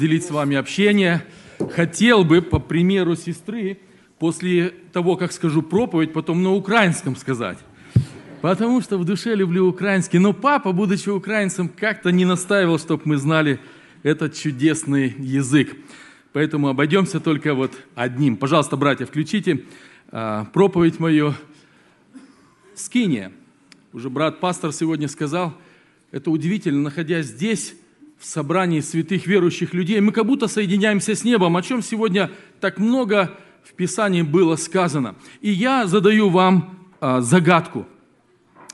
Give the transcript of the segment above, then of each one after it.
делить с вами общение. Хотел бы, по примеру сестры, после того, как скажу проповедь, потом на украинском сказать. Потому что в душе люблю украинский. Но папа, будучи украинцем, как-то не настаивал, чтобы мы знали этот чудесный язык. Поэтому обойдемся только вот одним. Пожалуйста, братья, включите а, проповедь мою. Скиния. Уже брат-пастор сегодня сказал, это удивительно, находясь здесь, в собрании святых верующих людей, мы как будто соединяемся с небом, о чем сегодня так много в Писании было сказано. И я задаю вам а, загадку.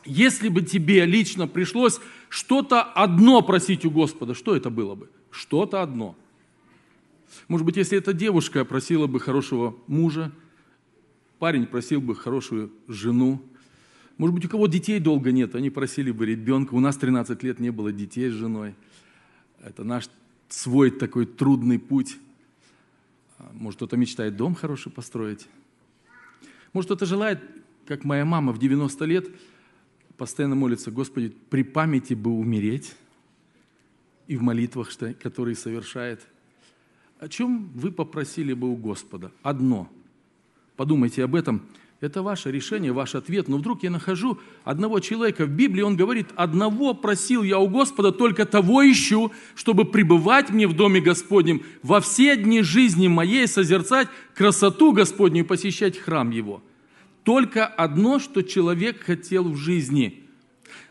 Если бы тебе лично пришлось что-то одно просить у Господа, что это было бы? Что-то одно. Может быть, если эта девушка просила бы хорошего мужа, парень просил бы хорошую жену, может быть, у кого детей долго нет, они просили бы ребенка. У нас 13 лет не было детей с женой. Это наш свой такой трудный путь. Может, кто-то мечтает дом хороший построить. Может, кто-то желает, как моя мама в 90 лет, постоянно молится, Господи, при памяти бы умереть и в молитвах, которые совершает. О чем вы попросили бы у Господа? Одно. Подумайте об этом – это ваше решение, ваш ответ. Но вдруг я нахожу одного человека в Библии, он говорит, одного просил я у Господа, только того ищу, чтобы пребывать мне в доме Господнем, во все дни жизни моей созерцать красоту Господню и посещать храм Его. Только одно, что человек хотел в жизни.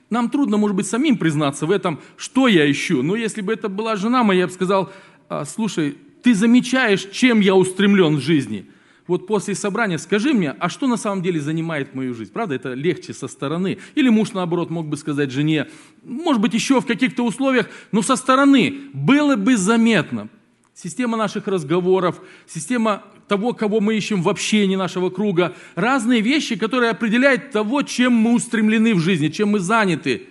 Нам трудно, может быть, самим признаться в этом, что я ищу. Но если бы это была жена моя, я бы сказал, «А, слушай, ты замечаешь, чем я устремлен в жизни – вот после собрания скажи мне, а что на самом деле занимает мою жизнь? Правда, это легче со стороны. Или муж, наоборот, мог бы сказать жене, может быть, еще в каких-то условиях, но со стороны было бы заметно. Система наших разговоров, система того, кого мы ищем в общении нашего круга, разные вещи, которые определяют того, чем мы устремлены в жизни, чем мы заняты.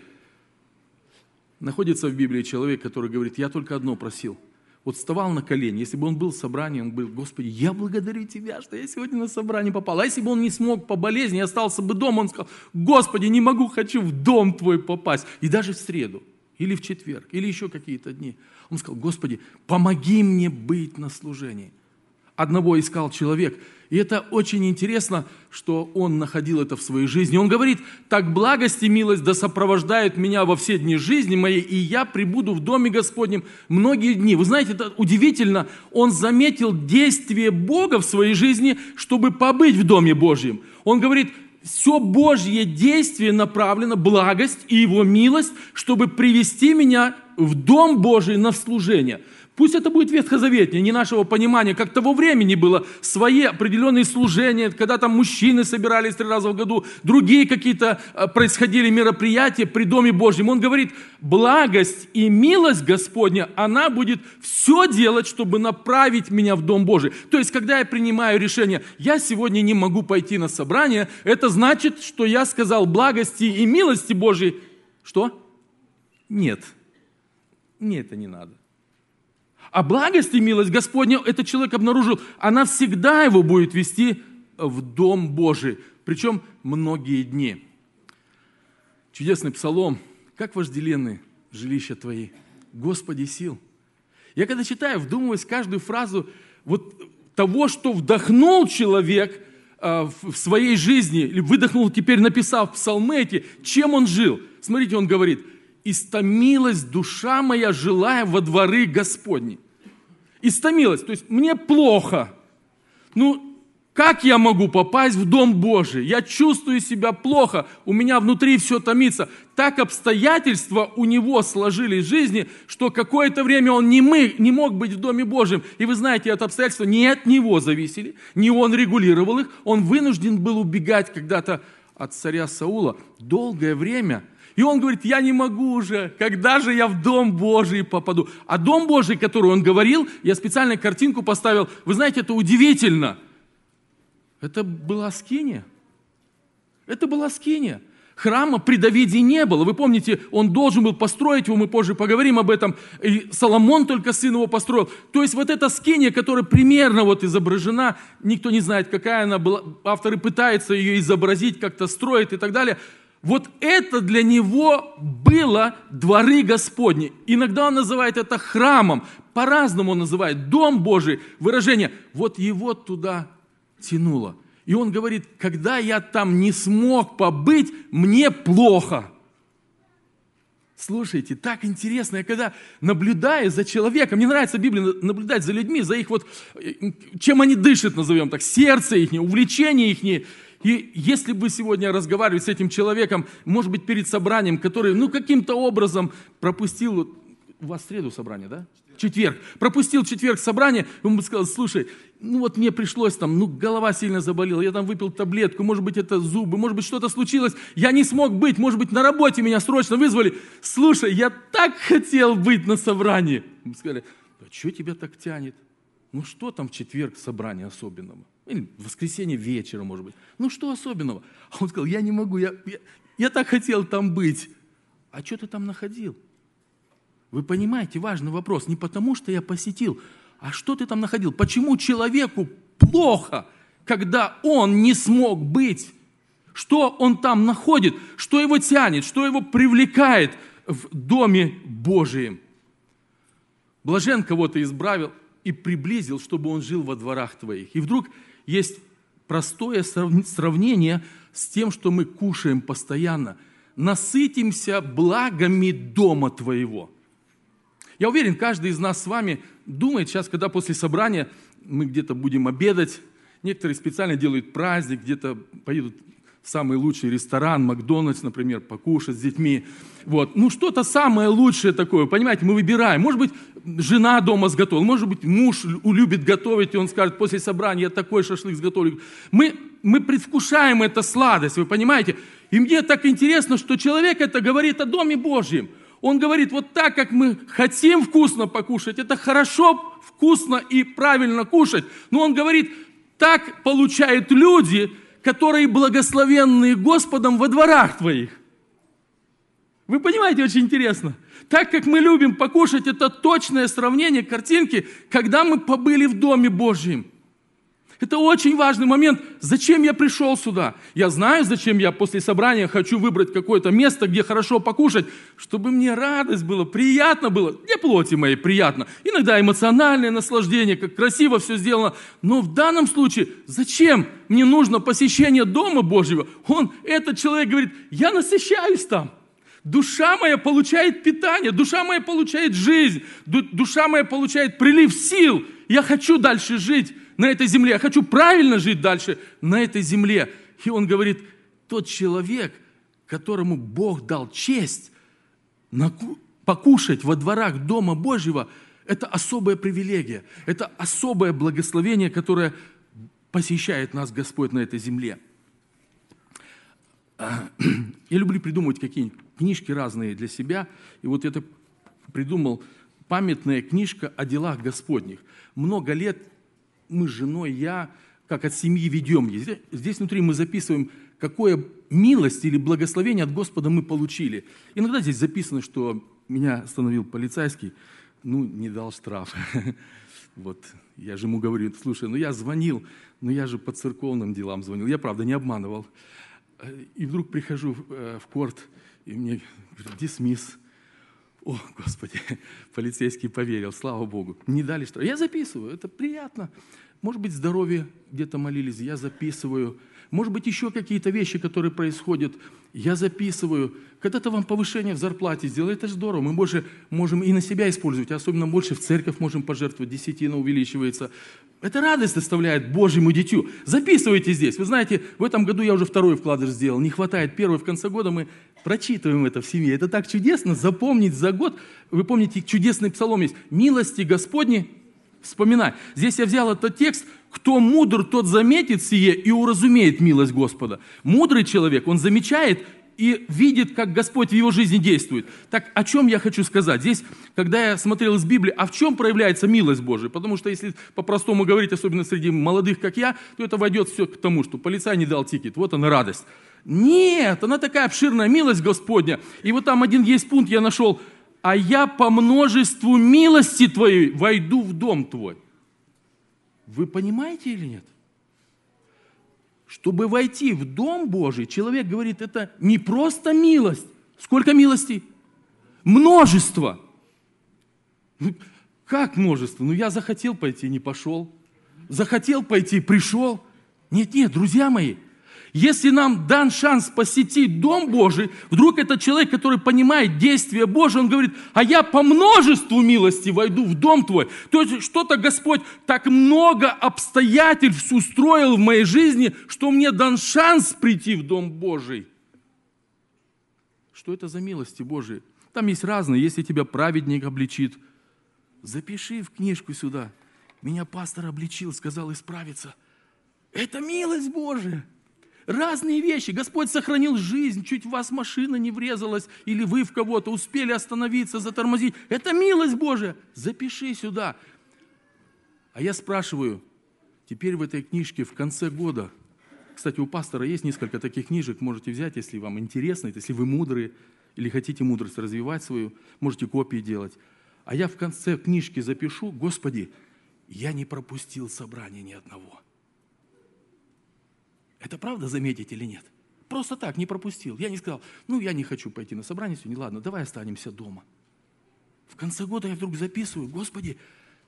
Находится в Библии человек, который говорит, я только одно просил – вот вставал на колени, если бы он был в собрании, он был, Господи, я благодарю Тебя, что я сегодня на собрание попал. А если бы он не смог по болезни, остался бы дома, он сказал, Господи, не могу, хочу в дом Твой попасть. И даже в среду, или в четверг, или еще какие-то дни. Он сказал, Господи, помоги мне быть на служении одного искал человек. И это очень интересно, что он находил это в своей жизни. Он говорит, так благость и милость да сопровождают меня во все дни жизни моей, и я прибуду в доме Господнем многие дни. Вы знаете, это удивительно. Он заметил действие Бога в своей жизни, чтобы побыть в доме Божьем. Он говорит, все Божье действие направлено, благость и Его милость, чтобы привести меня в Дом Божий на служение – Пусть это будет ветхозаветнее, не нашего понимания, как того времени было, свои определенные служения, когда там мужчины собирались три раза в году, другие какие-то э, происходили мероприятия при Доме Божьем. Он говорит, благость и милость Господня, она будет все делать, чтобы направить меня в Дом Божий. То есть, когда я принимаю решение, я сегодня не могу пойти на собрание, это значит, что я сказал благости и милости Божьей. Что? Нет. Мне это не надо. А благость и милость Господня этот человек обнаружил, она всегда его будет вести в Дом Божий, причем многие дни. Чудесный псалом. Как вожделенны жилища твои, Господи сил. Я когда читаю, вдумываюсь в каждую фразу вот того, что вдохнул человек а, в своей жизни, выдохнул теперь, написав псалмы эти, чем он жил. Смотрите, он говорит, «Истомилась душа моя, желая во дворы Господни» истомилась. То есть мне плохо. Ну, как я могу попасть в Дом Божий? Я чувствую себя плохо, у меня внутри все томится. Так обстоятельства у него сложились в жизни, что какое-то время он не, мы, не мог быть в Доме Божьем. И вы знаете, это обстоятельства не от него зависели, не он регулировал их. Он вынужден был убегать когда-то от царя Саула долгое время – и он говорит, я не могу уже, когда же я в Дом Божий попаду? А Дом Божий, который он говорил, я специально картинку поставил, вы знаете, это удивительно. Это была скиния. Это была скиния. Храма при Давиде не было. Вы помните, он должен был построить его, мы позже поговорим об этом. И Соломон только сын его построил. То есть вот эта скиния, которая примерно вот изображена, никто не знает, какая она была. Авторы пытаются ее изобразить, как-то строят и так далее – вот это для него было дворы Господни. Иногда он называет это храмом. по-разному он называет. Дом Божий, выражение. Вот его туда тянуло. И он говорит, когда я там не смог побыть, мне плохо. Слушайте, так интересно, я когда наблюдаю за человеком, мне нравится Библия наблюдать за людьми, за их вот, чем они дышат, назовем так, сердце их, увлечение их. И если бы сегодня разговаривать с этим человеком, может быть, перед собранием, который, ну, каким-то образом пропустил, у вас в среду собрание, да? Четверг. Пропустил четверг собрание, он бы сказал, слушай, ну вот мне пришлось там, ну голова сильно заболела, я там выпил таблетку, может быть это зубы, может быть что-то случилось, я не смог быть, может быть на работе меня срочно вызвали. Слушай, я так хотел быть на собрании. Мы сказали, а что тебя так тянет? Ну что там в четверг собрание особенного? Или в воскресенье вечером, может быть. Ну что особенного? А он сказал, я не могу, я, я, я так хотел там быть. А что ты там находил? Вы понимаете, важный вопрос. Не потому, что я посетил, а что ты там находил? Почему человеку плохо, когда он не смог быть? Что он там находит? Что его тянет? Что его привлекает в Доме Божием? Блажен кого-то избравил и приблизил, чтобы он жил во дворах твоих. И вдруг есть простое сравнение с тем, что мы кушаем постоянно. Насытимся благами дома твоего. Я уверен, каждый из нас с вами думает сейчас, когда после собрания мы где-то будем обедать, некоторые специально делают праздник, где-то поедут самый лучший ресторан, Макдональдс, например, покушать с детьми. Вот. Ну, что-то самое лучшее такое, понимаете, мы выбираем. Может быть, жена дома сготовила, может быть, муж любит готовить, и он скажет, после собрания я такой шашлык сготовлю. Мы, мы предвкушаем эту сладость, вы понимаете? И мне так интересно, что человек это говорит о Доме Божьем – он говорит, вот так, как мы хотим вкусно покушать, это хорошо, вкусно и правильно кушать. Но он говорит, так получают люди, которые благословенные Господом во дворах твоих. Вы понимаете, очень интересно. Так как мы любим покушать, это точное сравнение картинки, когда мы побыли в Доме Божьем. Это очень важный момент. Зачем я пришел сюда? Я знаю, зачем я после собрания хочу выбрать какое-то место, где хорошо покушать, чтобы мне радость было, приятно было. Для плоти моей приятно. Иногда эмоциональное наслаждение, как красиво все сделано. Но в данном случае, зачем мне нужно посещение Дома Божьего? Он, этот человек говорит, я насыщаюсь там. Душа моя получает питание, душа моя получает жизнь, душа моя получает прилив сил. Я хочу дальше жить на этой земле, я хочу правильно жить дальше на этой земле. И он говорит, тот человек, которому Бог дал честь покушать во дворах Дома Божьего, это особая привилегия, это особое благословение, которое посещает нас Господь на этой земле. Я люблю придумывать какие-нибудь книжки разные для себя. И вот это придумал памятная книжка о делах Господних. Много лет мы с женой, я, как от семьи ведем. Здесь, внутри мы записываем, какое милость или благословение от Господа мы получили. Иногда здесь записано, что меня остановил полицейский, ну, не дал штраф. Вот, я же ему говорю, слушай, ну я звонил, но я же по церковным делам звонил, я правда не обманывал. И вдруг прихожу в э, корт, и мне говорят, дисмисс. О, Господи, полицейский поверил, слава Богу. Не дали что. Я записываю, это приятно. Может быть, здоровье где-то молились, я записываю. Может быть, еще какие-то вещи, которые происходят, я записываю. Когда-то вам повышение в зарплате сделали, это здорово. Мы больше можем и на себя использовать, особенно больше в церковь можем пожертвовать, десятина увеличивается. Это радость доставляет Божьему дитю. Записывайте здесь. Вы знаете, в этом году я уже второй вкладыш сделал. Не хватает первый. В конце года мы прочитываем это в семье. Это так чудесно, запомнить за год. Вы помните, чудесный псалом есть. «Милости Господни вспоминай». Здесь я взял этот текст. «Кто мудр, тот заметит сие и уразумеет милость Господа». Мудрый человек, он замечает и видит, как Господь в его жизни действует. Так о чем я хочу сказать? Здесь, когда я смотрел из Библии, а в чем проявляется милость Божия? Потому что если по-простому говорить, особенно среди молодых, как я, то это войдет все к тому, что полицай не дал тикет. Вот она радость. Нет, она такая обширная милость Господня. И вот там один есть пункт я нашел. А я по множеству милости твоей войду в дом твой. Вы понимаете или нет? Чтобы войти в Дом Божий, человек говорит, это не просто милость. Сколько милостей? Множество. Как множество? Ну, я захотел пойти, не пошел. Захотел пойти, пришел. Нет, нет, друзья мои, если нам дан шанс посетить Дом Божий, вдруг этот человек, который понимает действие Божие, он говорит, а я по множеству милости войду в Дом Твой. То есть что-то Господь так много обстоятельств устроил в моей жизни, что мне дан шанс прийти в Дом Божий. Что это за милости Божии? Там есть разные. Если тебя праведник обличит, запиши в книжку сюда. Меня пастор обличил, сказал исправиться. Это милость Божия. Разные вещи. Господь сохранил жизнь, чуть в вас машина не врезалась, или вы в кого-то успели остановиться, затормозить. Это милость Божия. Запиши сюда. А я спрашиваю, теперь в этой книжке в конце года, кстати, у пастора есть несколько таких книжек, можете взять, если вам интересно, если вы мудрые, или хотите мудрость развивать свою, можете копии делать. А я в конце книжки запишу, Господи, я не пропустил собрания ни одного. Это правда заметить или нет? Просто так, не пропустил. Я не сказал, ну, я не хочу пойти на собрание сегодня, ладно, давай останемся дома. В конце года я вдруг записываю, Господи,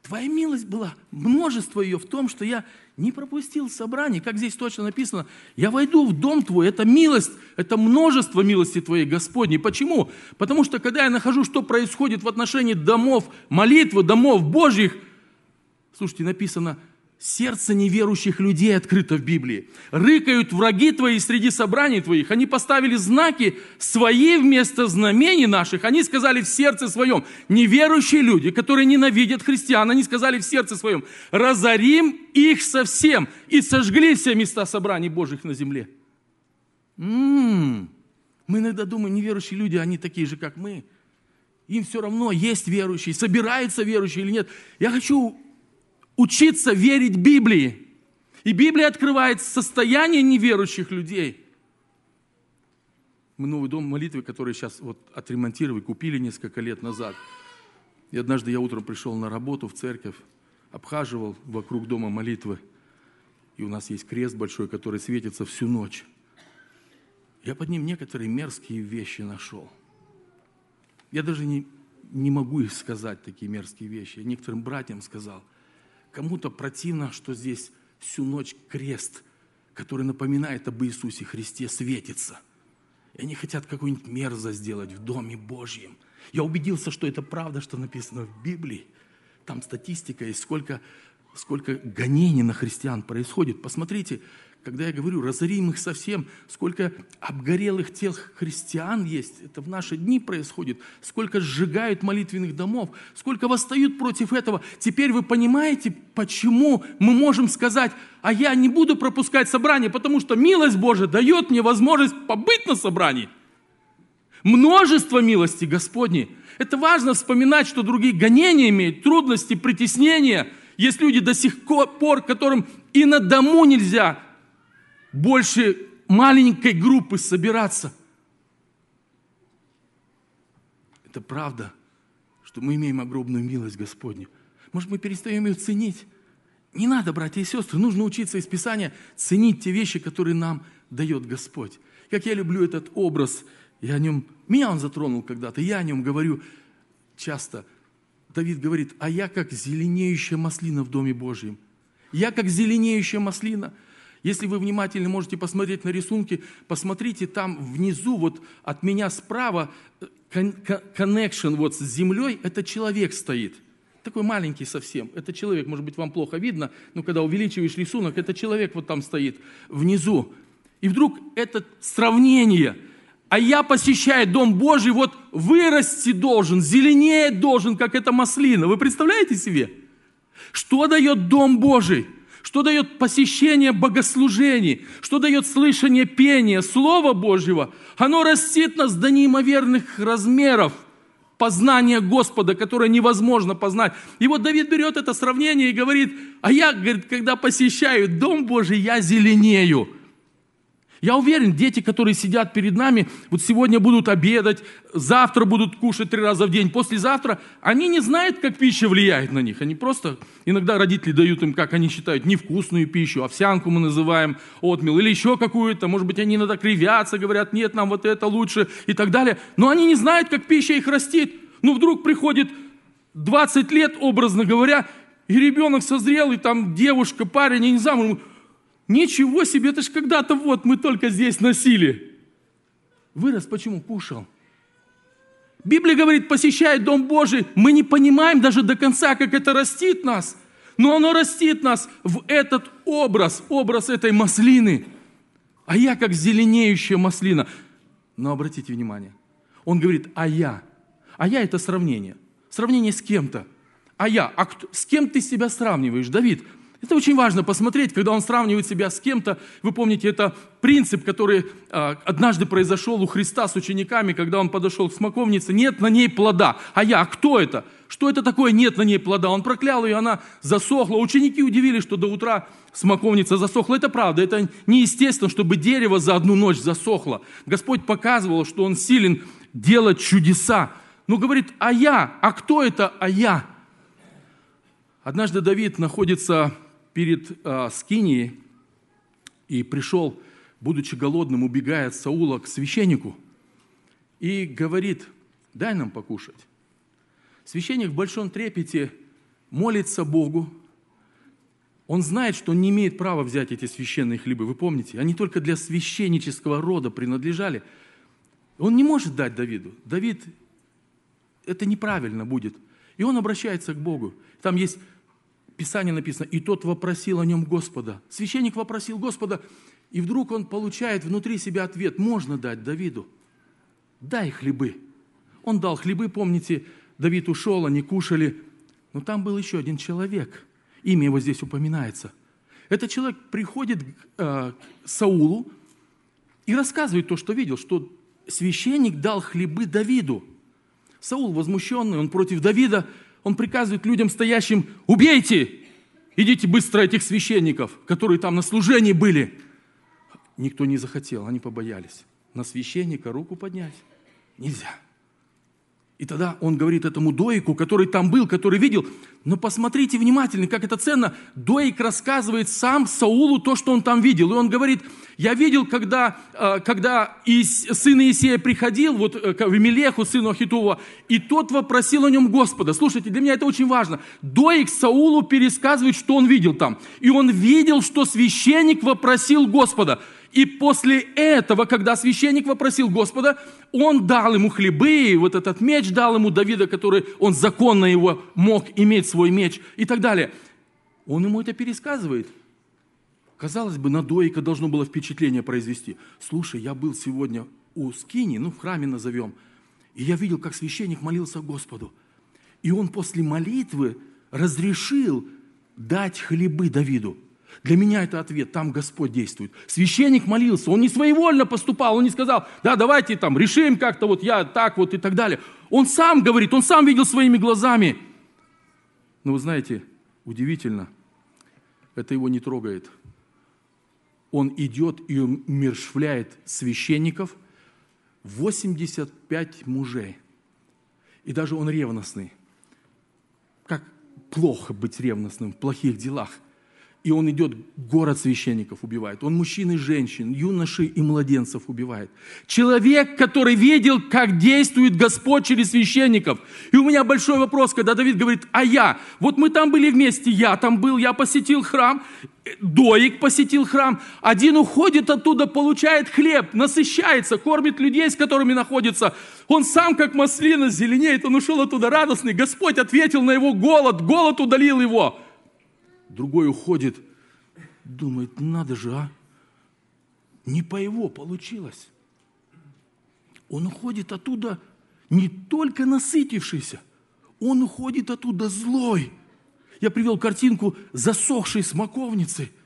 Твоя милость была, множество ее в том, что я не пропустил собрание, как здесь точно написано, я войду в дом Твой, это милость, это множество милости Твоей, Господней. Почему? Потому что когда я нахожу, что происходит в отношении домов молитвы, домов Божьих, слушайте, написано – Сердце неверующих людей открыто в Библии. Рыкают враги твои среди собраний твоих. Они поставили знаки свои вместо знамений наших. Они сказали в сердце своем. Неверующие люди, которые ненавидят христиан, они сказали в сердце своем. Разорим их совсем и сожгли все места собраний Божьих на земле. М-м-м. Мы иногда думаем, неверующие люди, они такие же, как мы. Им все равно, есть верующие, собираются верующие или нет. Я хочу учиться верить Библии. И Библия открывает состояние неверующих людей. Мы новый дом молитвы, который сейчас вот отремонтировали, купили несколько лет назад. И однажды я утром пришел на работу в церковь, обхаживал вокруг дома молитвы. И у нас есть крест большой, который светится всю ночь. Я под ним некоторые мерзкие вещи нашел. Я даже не, не могу их сказать, такие мерзкие вещи. Я некоторым братьям сказал – Кому-то противно, что здесь всю ночь крест, который напоминает об Иисусе Христе, светится. И они хотят какую-нибудь мерзость сделать в Доме Божьем. Я убедился, что это правда, что написано в Библии. Там статистика есть, сколько, сколько гонений на христиан происходит. Посмотрите, когда я говорю, разорим их совсем, сколько обгорелых тел христиан есть, это в наши дни происходит, сколько сжигают молитвенных домов, сколько восстают против этого. Теперь вы понимаете, почему мы можем сказать, а я не буду пропускать собрание, потому что милость Божия дает мне возможность побыть на собрании. Множество милости Господней. Это важно вспоминать, что другие гонения имеют, трудности, притеснения. Есть люди до сих пор, которым и на дому нельзя больше маленькой группы собираться. Это правда, что мы имеем огромную милость Господню. Может, мы перестаем ее ценить? Не надо, братья и сестры, нужно учиться из Писания ценить те вещи, которые нам дает Господь. Как я люблю этот образ, я о нем, меня он затронул когда-то, я о нем говорю часто. Давид говорит, а я как зеленеющая маслина в Доме Божьем. Я как зеленеющая маслина – если вы внимательно можете посмотреть на рисунки, посмотрите там внизу, вот от меня справа, connection вот с землей, это человек стоит. Такой маленький совсем. Это человек, может быть, вам плохо видно, но когда увеличиваешь рисунок, это человек вот там стоит внизу. И вдруг это сравнение. А я посещаю Дом Божий, вот вырасти должен, зеленеть должен, как эта маслина. Вы представляете себе? Что дает Дом Божий? Что дает посещение богослужений, что дает слышание пения Слова Божьего, оно растит нас до неимоверных размеров познания Господа, которое невозможно познать. И вот Давид берет это сравнение и говорит, а я, говорит, когда посещаю Дом Божий, я зеленею. Я уверен, дети, которые сидят перед нами, вот сегодня будут обедать, завтра будут кушать три раза в день, послезавтра, они не знают, как пища влияет на них. Они просто, иногда родители дают им, как они считают, невкусную пищу, овсянку мы называем, отмел, или еще какую-то, может быть, они иногда кривятся, говорят, нет, нам вот это лучше и так далее. Но они не знают, как пища их растит. Ну, вдруг приходит 20 лет, образно говоря, и ребенок созрел, и там девушка, парень, я не знаю, ничего себе, это ж когда-то вот мы только здесь носили. Вырос, почему? Кушал. Библия говорит, посещает Дом Божий. Мы не понимаем даже до конца, как это растит нас. Но оно растит нас в этот образ, образ этой маслины. А я как зеленеющая маслина. Но обратите внимание, он говорит, а я. А я это сравнение. Сравнение с кем-то. А я. А кто, с кем ты себя сравниваешь, Давид? Это очень важно посмотреть, когда он сравнивает себя с кем-то. Вы помните, это принцип, который а, однажды произошел у Христа с учениками, когда он подошел к смоковнице. Нет на ней плода. А я, а кто это? Что это такое нет на ней плода? Он проклял ее, она засохла. Ученики удивились, что до утра смоковница засохла. Это правда, это неестественно, чтобы дерево за одну ночь засохло. Господь показывал, что Он силен делать чудеса. Но говорит, а я? А кто это а я? Однажды Давид находится перед э, Скинией и пришел, будучи голодным, убегая от Саула к священнику и говорит, дай нам покушать. Священник в большом трепете молится Богу. Он знает, что он не имеет права взять эти священные хлебы. Вы помните, они только для священнического рода принадлежали. Он не может дать Давиду. Давид, это неправильно будет. И он обращается к Богу. Там есть Писание написано, и тот вопросил о нем Господа. Священник вопросил Господа, и вдруг он получает внутри себя ответ, можно дать Давиду. Дай хлебы. Он дал хлебы, помните, Давид ушел, они кушали. Но там был еще один человек. Имя его здесь упоминается. Этот человек приходит э, к Саулу и рассказывает то, что видел, что священник дал хлебы Давиду. Саул возмущенный, он против Давида – он приказывает людям стоящим, убейте, идите быстро этих священников, которые там на служении были. Никто не захотел, они побоялись. На священника руку поднять нельзя. И тогда он говорит этому Доику, который там был, который видел, но посмотрите внимательно, как это ценно. Доик рассказывает сам Саулу то, что он там видел. И он говорит, я видел, когда, э, когда сын Иисея приходил вот, э, к Вимелеху, сыну Ахитова, и тот вопросил о нем Господа. Слушайте, для меня это очень важно. Доик Саулу пересказывает, что он видел там. И он видел, что священник вопросил Господа. И после этого, когда священник вопросил Господа, он дал ему хлебы, вот этот меч дал ему Давида, который он законно его мог иметь свой меч и так далее. Он ему это пересказывает. Казалось бы, на Доика должно было впечатление произвести. Слушай, я был сегодня у Скини, ну в храме назовем, и я видел, как священник молился Господу. И он после молитвы разрешил дать хлебы Давиду. Для меня это ответ, там Господь действует. Священник молился, он не своевольно поступал, он не сказал, да, давайте там решим как-то, вот я так вот и так далее. Он сам говорит, он сам видел своими глазами. Но вы знаете, удивительно, это его не трогает. Он идет и умершвляет священников, 85 мужей. И даже он ревностный. Как плохо быть ревностным в плохих делах и он идет, город священников убивает. Он мужчин и женщин, юношей и младенцев убивает. Человек, который видел, как действует Господь через священников. И у меня большой вопрос, когда Давид говорит, а я? Вот мы там были вместе, я там был, я посетил храм, Доик посетил храм. Один уходит оттуда, получает хлеб, насыщается, кормит людей, с которыми находится. Он сам, как маслина, зеленеет, он ушел оттуда радостный. Господь ответил на его голод, голод удалил его другой уходит, думает, надо же, а? Не по его получилось. Он уходит оттуда не только насытившийся, он уходит оттуда злой. Я привел картинку засохшей смоковницы –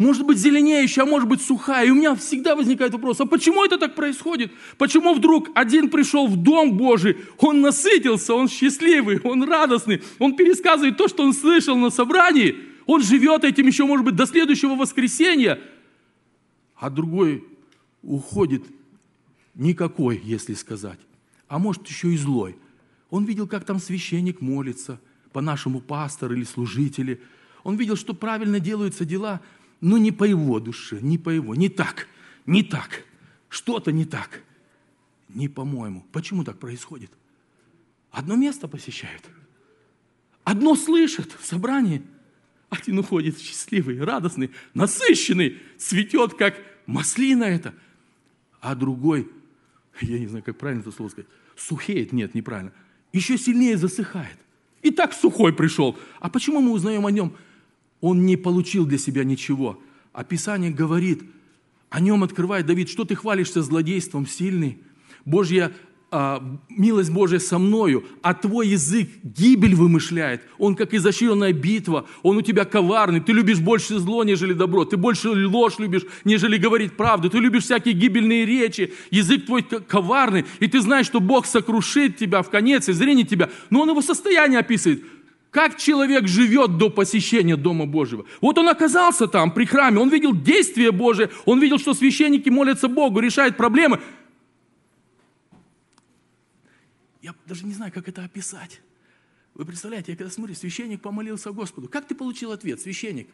может быть зеленеющая, а может быть сухая. И у меня всегда возникает вопрос, а почему это так происходит? Почему вдруг один пришел в Дом Божий, он насытился, он счастливый, он радостный, он пересказывает то, что он слышал на собрании, он живет этим еще, может быть, до следующего воскресенья, а другой уходит никакой, если сказать, а может еще и злой. Он видел, как там священник молится, по-нашему пастор или служители. Он видел, что правильно делаются дела – но не по его душе, не по его, не так, не так. Что-то не так. Не по-моему. Почему так происходит? Одно место посещают. Одно слышит в собрании, один уходит счастливый, радостный, насыщенный, цветет, как маслина это. А другой, я не знаю, как правильно это слово сказать, сухеет, нет, неправильно, еще сильнее засыхает. И так сухой пришел. А почему мы узнаем о нем? Он не получил для себя ничего. А Писание говорит, о нем открывает Давид, что ты хвалишься злодейством сильный? Божья а, милость Божья со мною, а твой язык гибель вымышляет. Он как изощренная битва, он у тебя коварный. Ты любишь больше зло, нежели добро. Ты больше ложь любишь, нежели говорить правду. Ты любишь всякие гибельные речи. Язык твой коварный, и ты знаешь, что Бог сокрушит тебя в конец и зрение тебя. Но он его состояние описывает. Как человек живет до посещения Дома Божьего? Вот он оказался там, при храме, он видел действие Божие, он видел, что священники молятся Богу, решают проблемы. Я даже не знаю, как это описать. Вы представляете, я когда смотрю, священник помолился Господу. Как ты получил ответ, священник?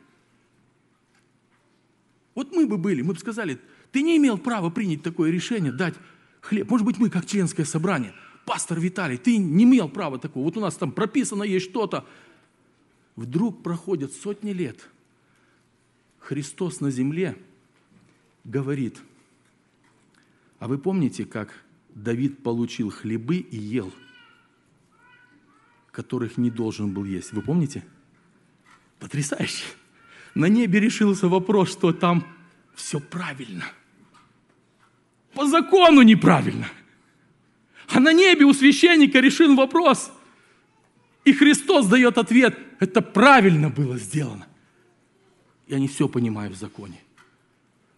Вот мы бы были, мы бы сказали, ты не имел права принять такое решение, дать хлеб. Может быть, мы как членское собрание. Пастор Виталий, ты не имел права такого. Вот у нас там прописано есть что-то. Вдруг проходят сотни лет. Христос на земле говорит, а вы помните, как Давид получил хлебы и ел, которых не должен был есть. Вы помните? Потрясающе. На небе решился вопрос, что там все правильно. По закону неправильно. А на небе у священника решен вопрос. И Христос дает ответ, это правильно было сделано. Я не все понимаю в законе.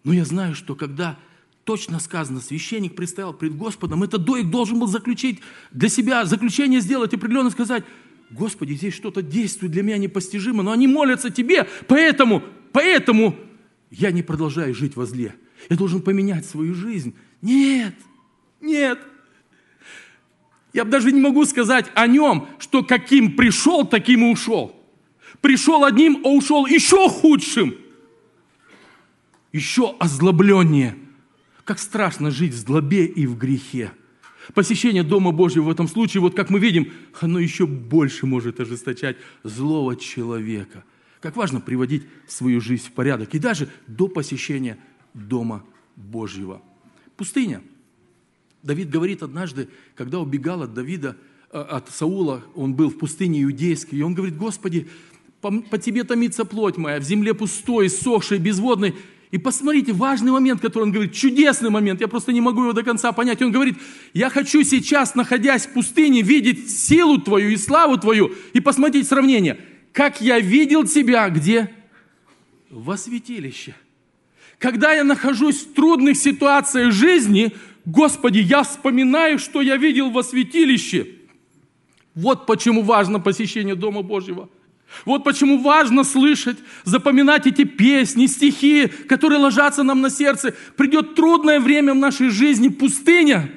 Но я знаю, что когда точно сказано, священник предстоял пред Господом, этот доик должен был заключить для себя, заключение сделать определенно сказать, Господи, здесь что-то действует для меня непостижимо, но они молятся Тебе, поэтому, поэтому я не продолжаю жить во зле. Я должен поменять свою жизнь. Нет, нет. Я даже не могу сказать о нем, что каким пришел, таким и ушел. Пришел одним, а ушел еще худшим. Еще озлобленнее – как страшно жить в злобе и в грехе. Посещение Дома Божьего в этом случае, вот как мы видим, оно еще больше может ожесточать злого человека. Как важно приводить свою жизнь в порядок. И даже до посещения Дома Божьего. Пустыня. Давид говорит однажды, когда убегал от Давида, э, от Саула, он был в пустыне иудейской, и он говорит, Господи, по, по Тебе томится плоть моя, в земле пустой, сохшей, безводной, и посмотрите, важный момент, который он говорит, чудесный момент, я просто не могу его до конца понять. Он говорит, я хочу сейчас, находясь в пустыне, видеть силу Твою и славу Твою. И посмотрите сравнение. Как я видел Тебя, где? Во святилище. Когда я нахожусь в трудных ситуациях жизни, Господи, я вспоминаю, что я видел во святилище. Вот почему важно посещение Дома Божьего – вот почему важно слышать, запоминать эти песни, стихи, которые ложатся нам на сердце. Придет трудное время в нашей жизни, пустыня,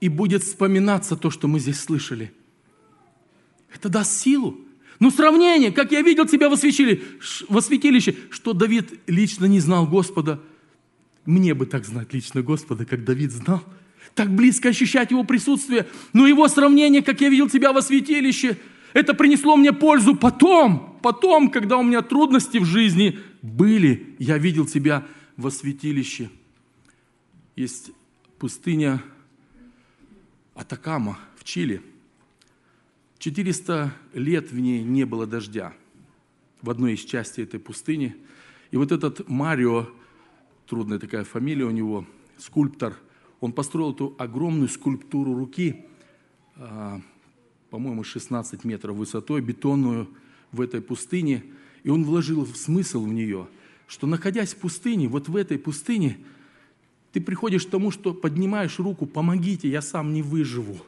и будет вспоминаться то, что мы здесь слышали. Это даст силу. Ну, сравнение, как я видел тебя во святилище, что Давид лично не знал Господа. Мне бы так знать лично Господа, как Давид знал. Так близко ощущать Его присутствие. Но Его сравнение, как я видел тебя во святилище – это принесло мне пользу потом, потом, когда у меня трудности в жизни были. Я видел тебя во святилище. Есть пустыня Атакама в Чили. 400 лет в ней не было дождя в одной из частей этой пустыни. И вот этот Марио, трудная такая фамилия у него, скульптор, он построил эту огромную скульптуру руки а, – по-моему, 16 метров высотой, бетонную в этой пустыне. И он вложил смысл в нее, что находясь в пустыне, вот в этой пустыне, ты приходишь к тому, что поднимаешь руку, помогите, я сам не выживу.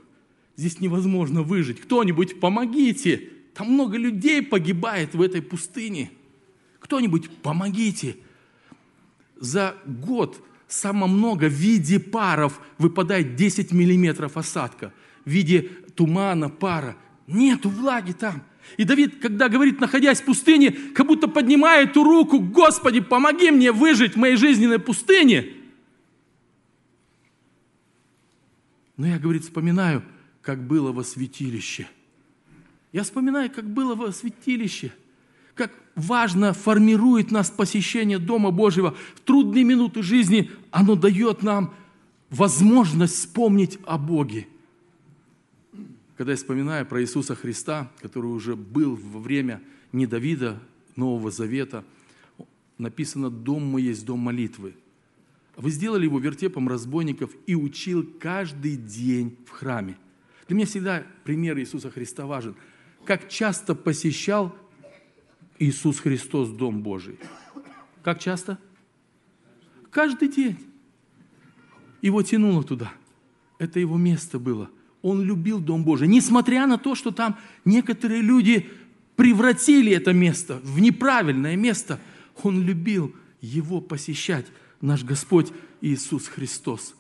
Здесь невозможно выжить. Кто-нибудь помогите. Там много людей погибает в этой пустыне. Кто-нибудь помогите. За год самое много в виде паров выпадает 10 миллиметров осадка. В виде тумана, пара. Нету влаги там. И Давид, когда говорит, находясь в пустыне, как будто поднимает эту руку, Господи, помоги мне выжить в моей жизненной пустыне. Но я, говорит, вспоминаю, как было во святилище. Я вспоминаю, как было в святилище, как важно формирует нас посещение Дома Божьего. В трудные минуты жизни оно дает нам возможность вспомнить о Боге. Когда я вспоминаю про Иисуса Христа, который уже был во время не Давида, Нового Завета, написано «Дом мой есть дом молитвы». Вы сделали его вертепом разбойников и учил каждый день в храме. Для меня всегда пример Иисуса Христа важен. Как часто посещал Иисус Христос Дом Божий? Как часто? Каждый день. Его тянуло туда. Это его место было. Он любил Дом Божий. Несмотря на то, что там некоторые люди превратили это место в неправильное место, он любил его посещать, наш Господь Иисус Христос.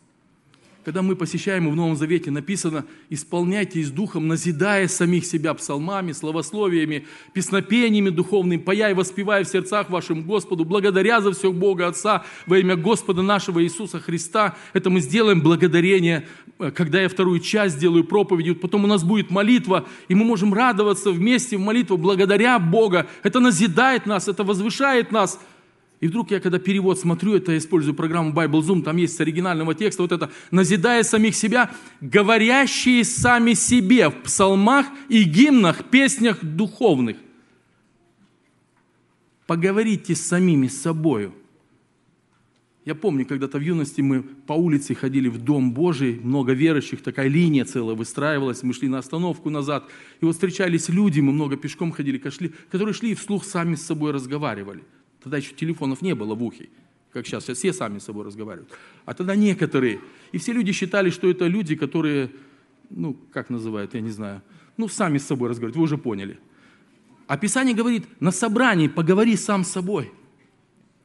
Когда мы посещаем его в Новом Завете, написано, исполняйтесь духом, назидая самих себя псалмами, словословиями, песнопениями духовными, пая и воспевая в сердцах вашим Господу, благодаря за все Бога Отца во имя Господа нашего Иисуса Христа. Это мы сделаем благодарение, э, когда я вторую часть сделаю проповеди, потом у нас будет молитва, и мы можем радоваться вместе в молитву благодаря Бога. Это назидает нас, это возвышает нас – и вдруг я, когда перевод смотрю, это я использую программу Bible Zoom, там есть с оригинального текста вот это «назидая самих себя, говорящие сами себе в псалмах и гимнах, песнях духовных». Поговорите с самими собою. Я помню, когда-то в юности мы по улице ходили в Дом Божий, много верующих, такая линия целая выстраивалась, мы шли на остановку назад, и вот встречались люди, мы много пешком ходили, которые шли и вслух сами с собой разговаривали – Тогда еще телефонов не было в ухе, как сейчас. Сейчас все сами с собой разговаривают. А тогда некоторые. И все люди считали, что это люди, которые, ну, как называют, я не знаю, ну, сами с собой разговаривают, вы уже поняли. А Писание говорит, на собрании поговори сам с собой.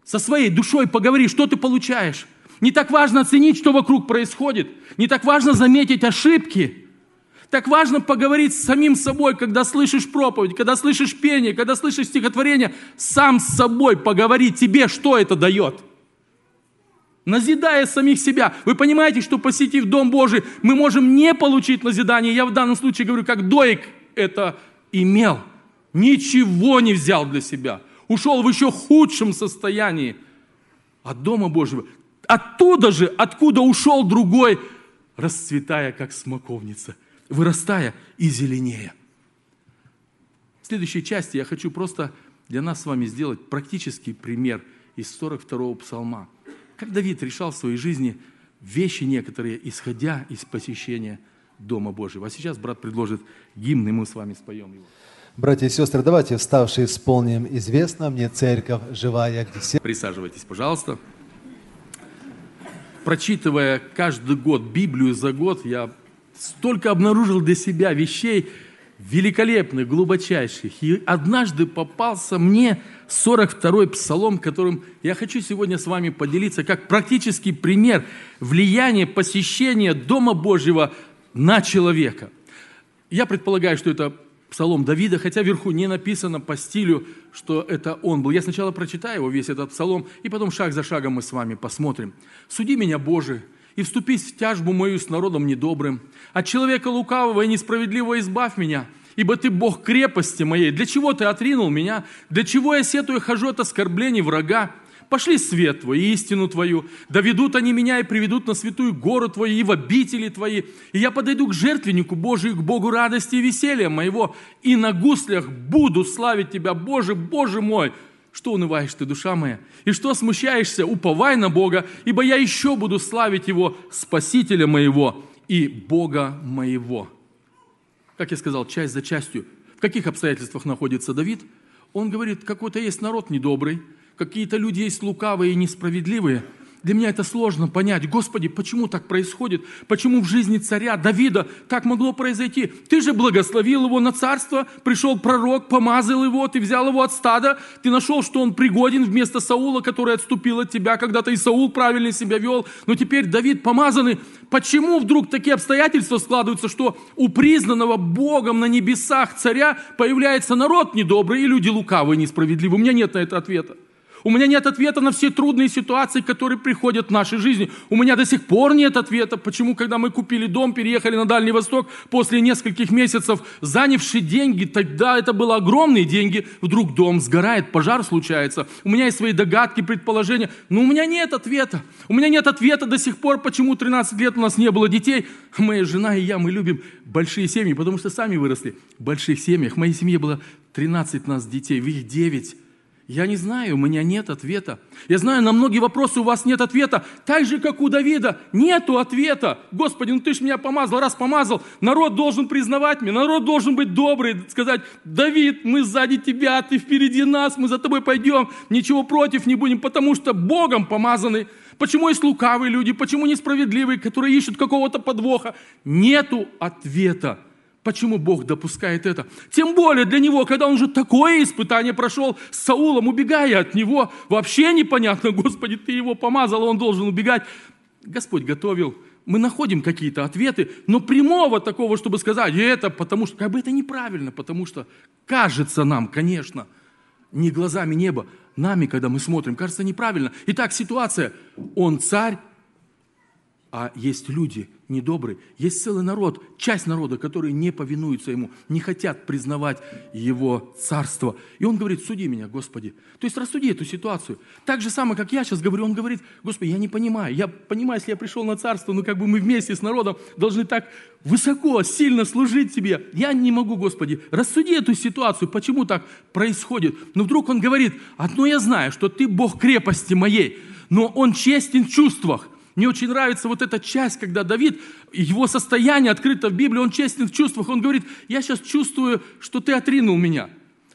Со своей душой поговори, что ты получаешь. Не так важно оценить, что вокруг происходит. Не так важно заметить ошибки. Так важно поговорить с самим собой, когда слышишь проповедь, когда слышишь пение, когда слышишь стихотворение, сам с собой поговорить тебе, что это дает. Назидая самих себя. Вы понимаете, что посетив Дом Божий, мы можем не получить назидание. Я в данном случае говорю, как Доик это имел. Ничего не взял для себя. Ушел в еще худшем состоянии от Дома Божьего. Оттуда же, откуда ушел другой, расцветая, как смоковница – вырастая и зеленея. В следующей части я хочу просто для нас с вами сделать практический пример из 42-го псалма. Как Давид решал в своей жизни вещи некоторые, исходя из посещения Дома Божьего. А сейчас брат предложит гимн, и мы с вами споем его. Братья и сестры, давайте вставшие исполним известно мне церковь живая, где все... Присаживайтесь, пожалуйста. Прочитывая каждый год Библию за год, я столько обнаружил для себя вещей великолепных, глубочайших. И однажды попался мне 42-й псалом, которым я хочу сегодня с вами поделиться, как практический пример влияния посещения Дома Божьего на человека. Я предполагаю, что это псалом Давида, хотя вверху не написано по стилю, что это он был. Я сначала прочитаю его, весь этот псалом, и потом шаг за шагом мы с вами посмотрим. «Суди меня, Боже, и вступись в тяжбу мою с народом недобрым. От человека лукавого и несправедливого избавь меня, ибо ты Бог крепости моей. Для чего ты отринул меня? Для чего я сетую хожу от оскорблений врага? Пошли свет Твой и истину Твою, доведут они меня и приведут на святую гору Твою и в обители Твои. И я подойду к жертвеннику Божию, к Богу радости и веселья моего, и на гуслях буду славить Тебя, Боже, Боже мой, что унываешь ты, душа моя? И что смущаешься? Уповай на Бога, ибо я еще буду славить Его, Спасителя моего и Бога моего. Как я сказал, часть за частью. В каких обстоятельствах находится Давид? Он говорит, какой-то есть народ недобрый, какие-то люди есть лукавые и несправедливые – для меня это сложно понять. Господи, почему так происходит? Почему в жизни царя Давида так могло произойти? Ты же благословил его на царство, пришел пророк, помазал его, ты взял его от стада, ты нашел, что он пригоден вместо Саула, который отступил от тебя, когда-то и Саул правильно себя вел, но теперь Давид помазанный. Почему вдруг такие обстоятельства складываются, что у признанного Богом на небесах царя появляется народ недобрый и люди лукавые, несправедливые? У меня нет на это ответа. У меня нет ответа на все трудные ситуации, которые приходят в нашей жизни. У меня до сих пор нет ответа, почему, когда мы купили дом, переехали на Дальний Восток, после нескольких месяцев, занявшие деньги, тогда это было огромные деньги, вдруг дом сгорает, пожар случается. У меня есть свои догадки, предположения, но у меня нет ответа. У меня нет ответа до сих пор, почему 13 лет у нас не было детей. Моя жена и я, мы любим большие семьи, потому что сами выросли в больших семьях. В моей семье было 13 нас детей, в их 9. Я не знаю, у меня нет ответа. Я знаю, на многие вопросы у вас нет ответа. Так же, как у Давида, нету ответа. Господи, ну ты ж меня помазал, раз помазал, народ должен признавать меня, народ должен быть добрый, сказать, Давид, мы сзади тебя, ты впереди нас, мы за тобой пойдем, ничего против не будем, потому что Богом помазаны. Почему есть лукавые люди, почему несправедливые, которые ищут какого-то подвоха? Нету ответа. Почему Бог допускает это? Тем более для него, когда он уже такое испытание прошел с Саулом, убегая от него, вообще непонятно, Господи, ты его помазал, он должен убегать. Господь готовил. Мы находим какие-то ответы, но прямого такого, чтобы сказать, это потому что, как бы это неправильно, потому что кажется нам, конечно, не глазами неба, нами, когда мы смотрим, кажется неправильно. Итак, ситуация. Он царь, а есть люди недобрые, есть целый народ, часть народа, которые не повинуются ему, не хотят признавать его царство. И он говорит, суди меня, Господи. То есть рассуди эту ситуацию. Так же самое, как я сейчас говорю, он говорит, Господи, я не понимаю. Я понимаю, если я пришел на царство, ну как бы мы вместе с народом должны так высоко, сильно служить тебе. Я не могу, Господи, рассуди эту ситуацию, почему так происходит. Но вдруг он говорит, одно я знаю, что ты Бог крепости моей, но он честен в чувствах. Мне очень нравится вот эта часть, когда Давид, его состояние открыто в Библии, он честен в чувствах. Он говорит, я сейчас чувствую, что ты отринул меня.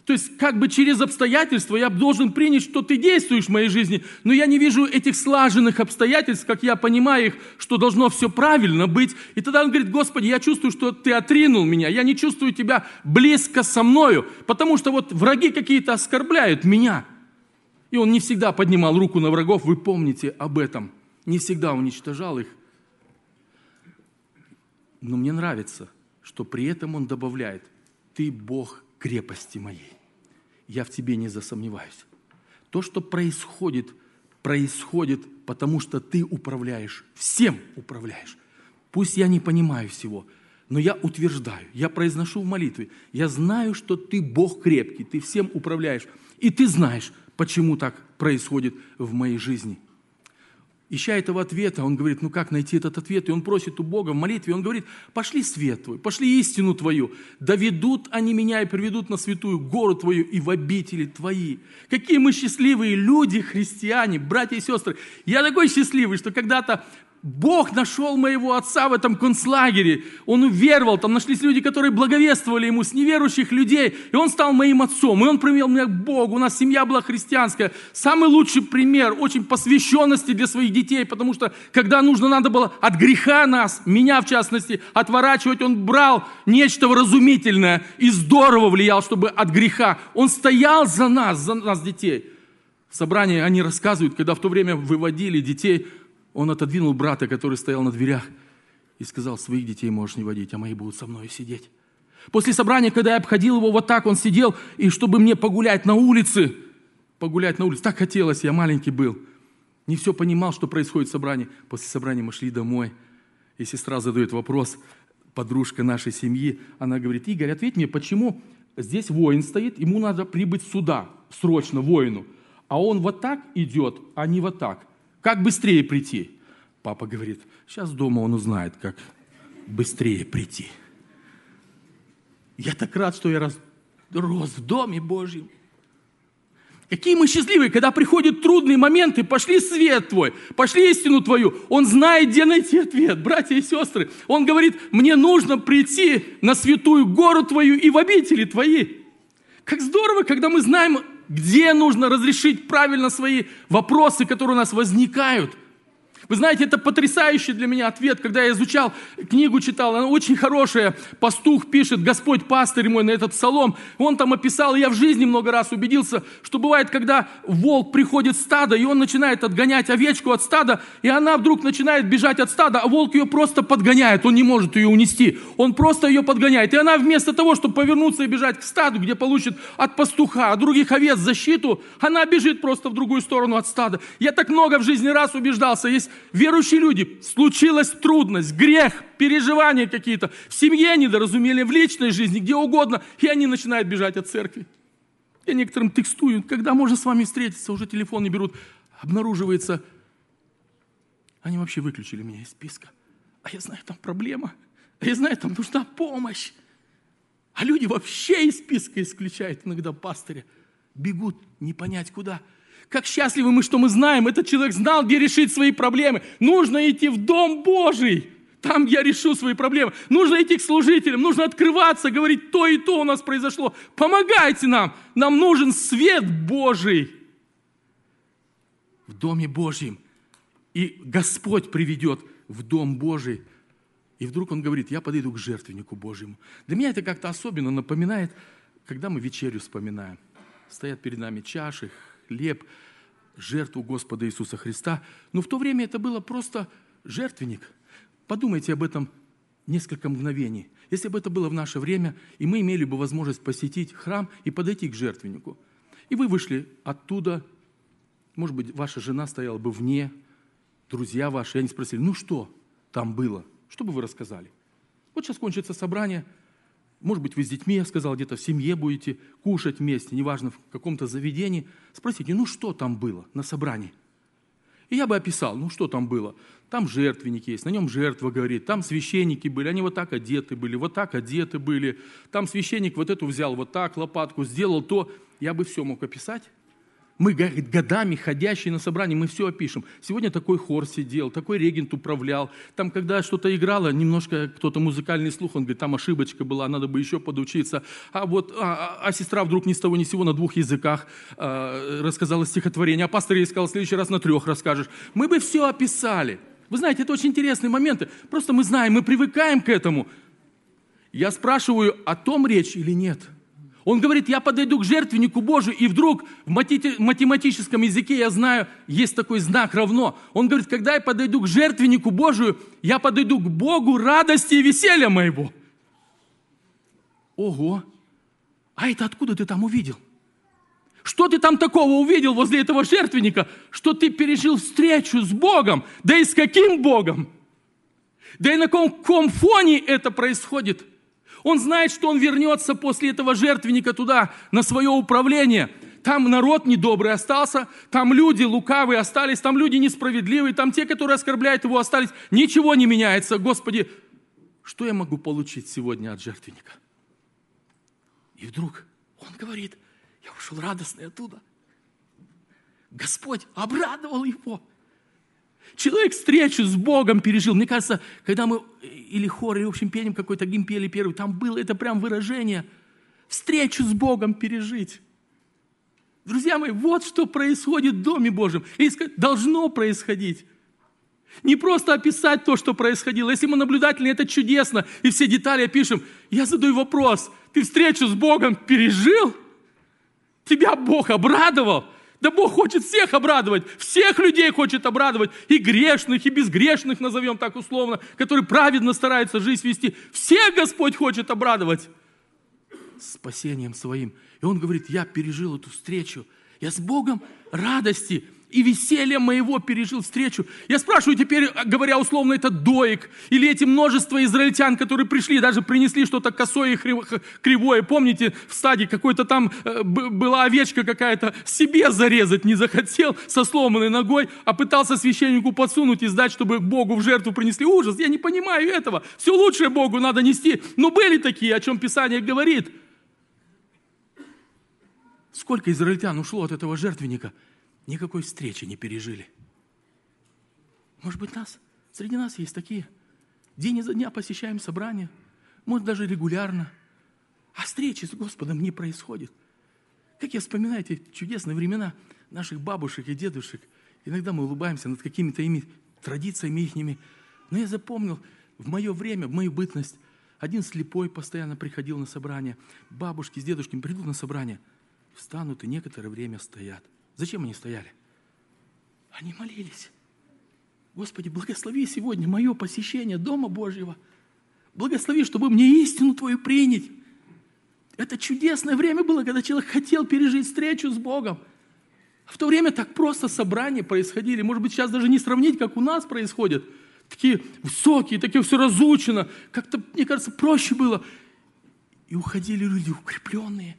То есть как бы через обстоятельства я должен принять, что ты действуешь в моей жизни, но я не вижу этих слаженных обстоятельств, как я понимаю их, что должно все правильно быть. И тогда он говорит, Господи, я чувствую, что ты отринул меня, я не чувствую тебя близко со мною, потому что вот враги какие-то оскорбляют меня. И он не всегда поднимал руку на врагов, вы помните об этом не всегда уничтожал их. Но мне нравится, что при этом он добавляет, ты Бог крепости моей. Я в тебе не засомневаюсь. То, что происходит, происходит, потому что ты управляешь, всем управляешь. Пусть я не понимаю всего, но я утверждаю, я произношу в молитве, я знаю, что ты Бог крепкий, ты всем управляешь, и ты знаешь, почему так происходит в моей жизни. Ища этого ответа, он говорит, ну как найти этот ответ? И он просит у Бога в молитве, он говорит, пошли свет твой, пошли истину твою, доведут они меня и приведут на святую гору твою и в обители твои. Какие мы счастливые люди, христиане, братья и сестры. Я такой счастливый, что когда-то Бог нашел моего отца в этом концлагере. Он уверовал, там нашлись люди, которые благовествовали ему с неверующих людей. И он стал моим отцом, и он привел меня к Богу. У нас семья была христианская. Самый лучший пример очень посвященности для своих детей, потому что когда нужно надо было от греха нас, меня в частности, отворачивать, он брал нечто вразумительное и здорово влиял, чтобы от греха. Он стоял за нас, за нас детей. В собрании они рассказывают, когда в то время выводили детей, он отодвинул брата, который стоял на дверях, и сказал, своих детей можешь не водить, а мои будут со мной сидеть. После собрания, когда я обходил его вот так, он сидел, и чтобы мне погулять на улице, погулять на улице, так хотелось, я маленький был. Не все понимал, что происходит в собрании. После собрания мы шли домой, и сестра задает вопрос, подружка нашей семьи, она говорит, Игорь, ответь мне, почему здесь воин стоит, ему надо прибыть сюда, срочно воину, а он вот так идет, а не вот так. Как быстрее прийти? Папа говорит, сейчас дома он узнает, как быстрее прийти. Я так рад, что я рос, рос в Доме Божьем. Какие мы счастливые, когда приходят трудные моменты, пошли свет твой, пошли истину твою. Он знает, где найти ответ, братья и сестры. Он говорит, мне нужно прийти на святую гору твою и в обители твои. Как здорово, когда мы знаем где нужно разрешить правильно свои вопросы, которые у нас возникают. Вы знаете, это потрясающий для меня ответ, когда я изучал, книгу читал, она очень хорошая. Пастух пишет, Господь пастырь мой на этот псалом. Он там описал, и я в жизни много раз убедился, что бывает, когда волк приходит в стадо, и он начинает отгонять овечку от стада, и она вдруг начинает бежать от стада, а волк ее просто подгоняет, он не может ее унести. Он просто ее подгоняет. И она вместо того, чтобы повернуться и бежать к стаду, где получит от пастуха, от других овец защиту, она бежит просто в другую сторону от стада. Я так много в жизни раз убеждался, есть верующие люди, случилась трудность, грех, переживания какие-то, в семье недоразумели, в личной жизни, где угодно, и они начинают бежать от церкви. Я некоторым текстую, когда можно с вами встретиться, уже телефон не берут. Обнаруживается, они вообще выключили меня из списка. А я знаю, там проблема. А я знаю, там нужна помощь. А люди вообще из списка исключают иногда пастыря. Бегут не понять куда. Как счастливы мы, что мы знаем, этот человек знал, где решить свои проблемы. Нужно идти в Дом Божий. Там я решу свои проблемы. Нужно идти к служителям, нужно открываться, говорить, то и то у нас произошло. Помогайте нам. Нам нужен свет Божий в Доме Божьем. И Господь приведет в Дом Божий. И вдруг он говорит, я подойду к жертвеннику Божьему. Для меня это как-то особенно напоминает, когда мы вечерю вспоминаем. Стоят перед нами чаши, хлеб, жертву Господа Иисуса Христа. Но в то время это было просто жертвенник. Подумайте об этом несколько мгновений. Если бы это было в наше время, и мы имели бы возможность посетить храм и подойти к жертвеннику, и вы вышли оттуда, может быть, ваша жена стояла бы вне, друзья ваши, и они спросили, ну что там было? Что бы вы рассказали? Вот сейчас кончится собрание – может быть, вы с детьми, я сказал, где-то в семье будете кушать вместе, неважно, в каком-то заведении. Спросите, ну что там было на собрании? И я бы описал, ну что там было. Там жертвенник есть, на нем жертва говорит, там священники были, они вот так одеты были, вот так одеты были. Там священник вот эту взял, вот так лопатку, сделал то. Я бы все мог описать. Мы годами ходящие на собрании, мы все опишем. Сегодня такой хор сидел, такой регент управлял. Там, когда что-то играло, немножко кто-то музыкальный слух, он говорит, там ошибочка была, надо бы еще подучиться. А вот, а, а, а сестра вдруг ни с того ни с сего на двух языках а, рассказала стихотворение, а пастор ей сказал, в следующий раз на трех расскажешь. Мы бы все описали. Вы знаете, это очень интересные моменты. Просто мы знаем, мы привыкаем к этому. Я спрашиваю, о том речь или нет – он говорит, я подойду к жертвеннику Божию, и вдруг в математическом языке я знаю, есть такой знак равно. Он говорит, когда я подойду к жертвеннику Божию, я подойду к Богу радости и веселья моего. Ого! А это откуда ты там увидел? Что ты там такого увидел возле этого жертвенника, что ты пережил встречу с Богом? Да и с каким Богом? Да и на каком фоне это происходит – он знает, что он вернется после этого жертвенника туда, на свое управление. Там народ недобрый остался, там люди лукавые остались, там люди несправедливые, там те, которые оскорбляют его, остались. Ничего не меняется. Господи, что я могу получить сегодня от жертвенника? И вдруг он говорит, я ушел радостный оттуда. Господь обрадовал его. Человек встречу с Богом пережил. Мне кажется, когда мы или хор, или в общем пением какой-то гимн пели первый, там было это прям выражение. Встречу с Богом пережить. Друзья мои, вот что происходит в Доме Божьем. И должно происходить. Не просто описать то, что происходило. Если мы наблюдательны, это чудесно. И все детали опишем. Я задаю вопрос. Ты встречу с Богом пережил? Тебя Бог обрадовал? Да Бог хочет всех обрадовать, всех людей хочет обрадовать, и грешных, и безгрешных, назовем так условно, которые праведно стараются жизнь вести. Всех Господь хочет обрадовать спасением своим. И он говорит, я пережил эту встречу, я с Богом радости и веселье моего пережил встречу. Я спрашиваю теперь, говоря условно, это доик, или эти множество израильтян, которые пришли, даже принесли что-то косое и кривое. Помните, в стаде какой-то там э, была овечка какая-то, себе зарезать не захотел со сломанной ногой, а пытался священнику подсунуть и сдать, чтобы Богу в жертву принесли. Ужас, я не понимаю этого. Все лучшее Богу надо нести. Но были такие, о чем Писание говорит. Сколько израильтян ушло от этого жертвенника – никакой встречи не пережили. Может быть, нас, среди нас есть такие. День изо дня посещаем собрания, может, даже регулярно. А встречи с Господом не происходит. Как я вспоминаю эти чудесные времена наших бабушек и дедушек, иногда мы улыбаемся над какими-то ими традициями ихними. Но я запомнил, в мое время, в мою бытность, один слепой постоянно приходил на собрание, бабушки с дедушками придут на собрание, встанут и некоторое время стоят. Зачем они стояли? Они молились. Господи, благослови сегодня мое посещение Дома Божьего. Благослови, чтобы мне истину Твою принять. Это чудесное время было, когда человек хотел пережить встречу с Богом. В то время так просто собрания происходили. Может быть, сейчас даже не сравнить, как у нас происходит. Такие высокие, такие все разучено. Как-то, мне кажется, проще было. И уходили люди укрепленные.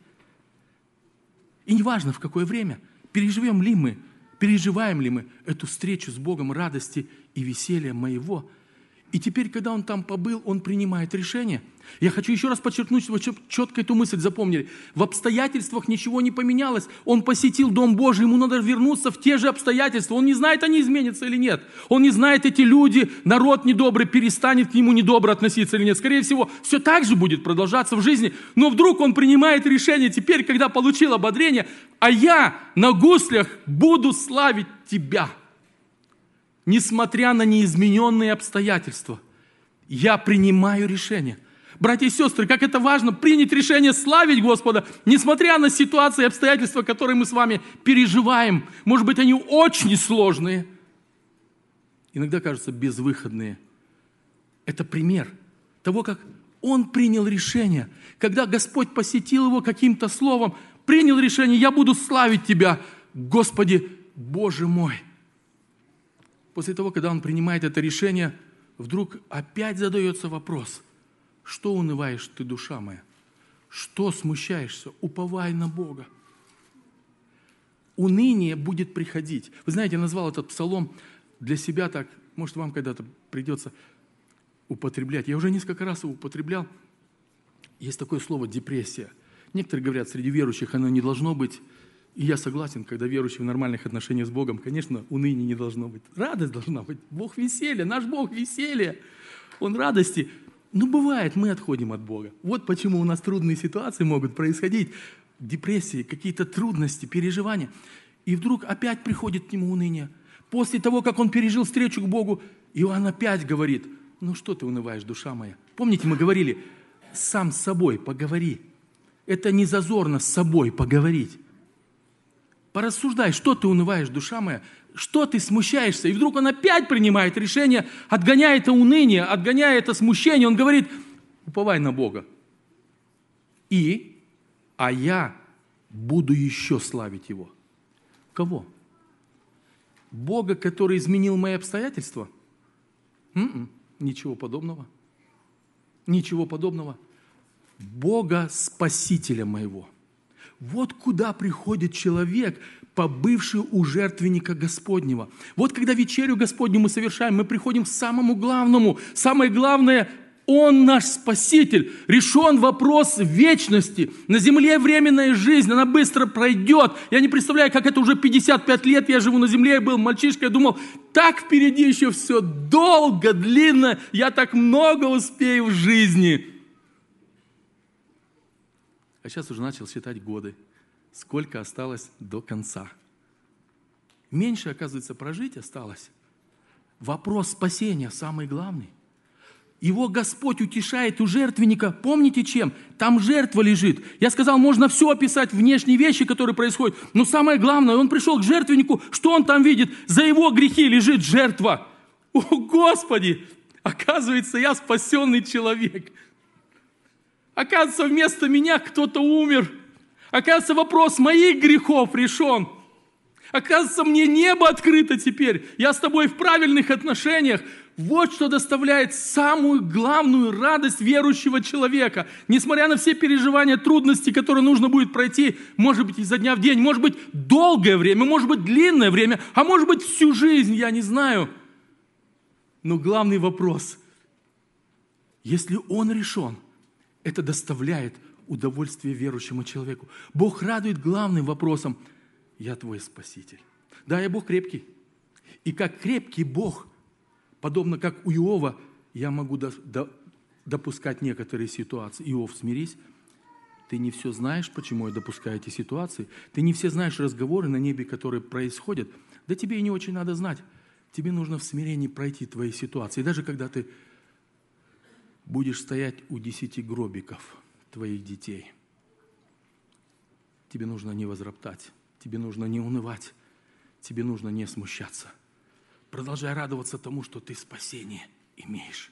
И неважно, в какое время, переживем ли мы, переживаем ли мы эту встречу с Богом радости и веселья моего – и теперь, когда он там побыл, он принимает решение. Я хочу еще раз подчеркнуть, чтобы четко эту мысль запомнили. В обстоятельствах ничего не поменялось. Он посетил Дом Божий, ему надо вернуться в те же обстоятельства. Он не знает, они изменятся или нет. Он не знает, эти люди, народ недобрый, перестанет к нему недобро относиться или нет. Скорее всего, все так же будет продолжаться в жизни. Но вдруг он принимает решение теперь, когда получил ободрение, а я на гуслях буду славить тебя несмотря на неизмененные обстоятельства, я принимаю решение. Братья и сестры, как это важно принять решение славить Господа, несмотря на ситуации и обстоятельства, которые мы с вами переживаем. Может быть, они очень сложные, иногда кажутся безвыходные. Это пример того, как он принял решение. Когда Господь посетил его каким-то словом, принял решение, я буду славить Тебя, Господи, Боже мой после того, когда он принимает это решение, вдруг опять задается вопрос, что унываешь ты, душа моя? Что смущаешься? Уповай на Бога. Уныние будет приходить. Вы знаете, я назвал этот псалом для себя так, может, вам когда-то придется употреблять. Я уже несколько раз его употреблял. Есть такое слово депрессия. Некоторые говорят, среди верующих оно не должно быть. И я согласен, когда верующий в нормальных отношениях с Богом, конечно, уныния не должно быть. Радость должна быть. Бог веселья, наш Бог веселья. Он радости. Но бывает, мы отходим от Бога. Вот почему у нас трудные ситуации могут происходить. Депрессии, какие-то трудности, переживания. И вдруг опять приходит к нему уныние. После того, как он пережил встречу к Богу, Иоанн опять говорит, ну что ты унываешь, душа моя? Помните, мы говорили, сам с собой поговори. Это не зазорно с собой поговорить. Порассуждай, что ты унываешь, душа моя, что ты смущаешься. И вдруг он опять принимает решение, отгоняя это уныние, отгоняя это смущение. Он говорит, уповай на Бога. И, а я буду еще славить Его. Кого? Бога, который изменил мои обстоятельства? М-м, ничего подобного. Ничего подобного. Бога Спасителя моего – вот куда приходит человек, побывший у жертвенника Господнего. Вот когда вечерю Господню мы совершаем, мы приходим к самому главному. Самое главное – он наш Спаситель. Решен вопрос вечности. На земле временная жизнь, она быстро пройдет. Я не представляю, как это уже 55 лет я живу на земле, я был мальчишкой, я думал, так впереди еще все долго, длинно, я так много успею в жизни а сейчас уже начал считать годы, сколько осталось до конца. Меньше, оказывается, прожить осталось. Вопрос спасения самый главный. Его Господь утешает у жертвенника. Помните чем? Там жертва лежит. Я сказал, можно все описать, внешние вещи, которые происходят. Но самое главное, он пришел к жертвеннику, что он там видит? За его грехи лежит жертва. О, Господи! Оказывается, я спасенный человек. Оказывается, вместо меня кто-то умер. Оказывается, вопрос моих грехов решен. Оказывается, мне небо открыто теперь. Я с тобой в правильных отношениях. Вот что доставляет самую главную радость верующего человека. Несмотря на все переживания, трудности, которые нужно будет пройти, может быть, изо дня в день, может быть, долгое время, может быть, длинное время, а может быть, всю жизнь, я не знаю. Но главный вопрос, если он решен – это доставляет удовольствие верующему человеку. Бог радует главным вопросом «Я твой Спаситель». Да, я Бог крепкий. И как крепкий Бог, подобно как у Иова, я могу до, до, допускать некоторые ситуации. Иов, смирись. Ты не все знаешь, почему я допускаю эти ситуации. Ты не все знаешь разговоры на небе, которые происходят. Да тебе и не очень надо знать. Тебе нужно в смирении пройти твои ситуации. И даже когда ты будешь стоять у десяти гробиков твоих детей, тебе нужно не возроптать, тебе нужно не унывать, тебе нужно не смущаться. Продолжай радоваться тому, что ты спасение имеешь.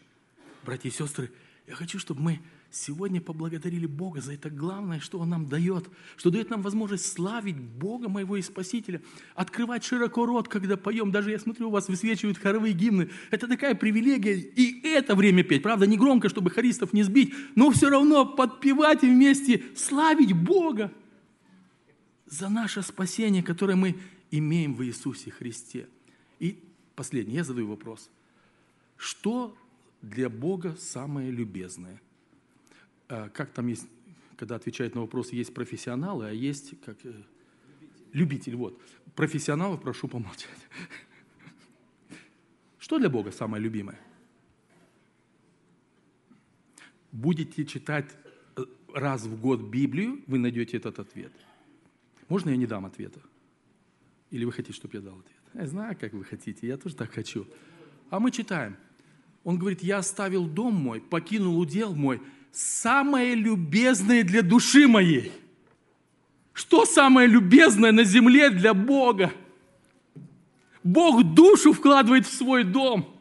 Братья и сестры, я хочу, чтобы мы сегодня поблагодарили Бога за это главное, что Он нам дает, что дает нам возможность славить Бога моего и Спасителя, открывать широко рот, когда поем. Даже я смотрю, у вас высвечивают хоровые гимны. Это такая привилегия. И это время петь. Правда, не громко, чтобы хористов не сбить, но все равно подпевать и вместе славить Бога за наше спасение, которое мы имеем в Иисусе Христе. И последний, я задаю вопрос. Что для Бога самое любезное? А, как там есть, когда отвечают на вопросы, есть профессионалы, а есть как любитель. любитель. Вот. Профессионалов прошу помолчать. Что для Бога самое любимое? Будете читать э, раз в год Библию, вы найдете этот ответ. Можно я не дам ответа? Или вы хотите, чтобы я дал ответ? Я знаю, как вы хотите, я тоже так хочу. А мы читаем. Он говорит, я оставил дом мой, покинул удел мой, самое любезное для души моей. Что самое любезное на земле для Бога? Бог душу вкладывает в свой дом.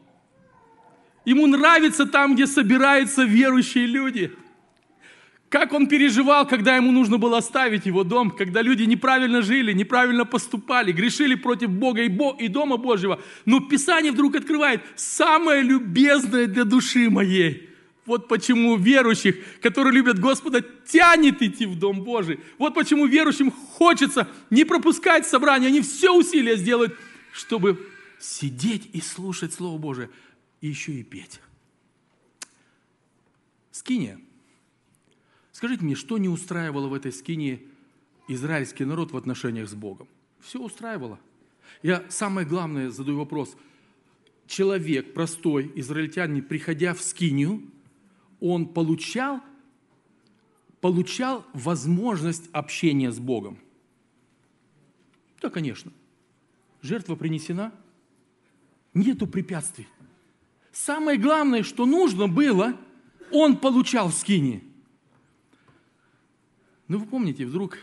Ему нравится там, где собираются верующие люди. Как он переживал, когда ему нужно было оставить его дом, когда люди неправильно жили, неправильно поступали, грешили против Бога и, Бог, и Дома Божьего. Но Писание вдруг открывает самое любезное для души моей – вот почему верующих, которые любят Господа, тянет идти в Дом Божий. Вот почему верующим хочется не пропускать собрания, они все усилия сделают, чтобы сидеть и слушать Слово Божие, и еще и петь. Скиния. Скажите мне, что не устраивало в этой скинии израильский народ в отношениях с Богом? Все устраивало. Я самое главное задаю вопрос. Человек, простой израильтянин, приходя в скинию, он получал, получал возможность общения с Богом. Да, конечно. Жертва принесена. Нету препятствий. Самое главное, что нужно было, он получал в скине. Ну, вы помните, вдруг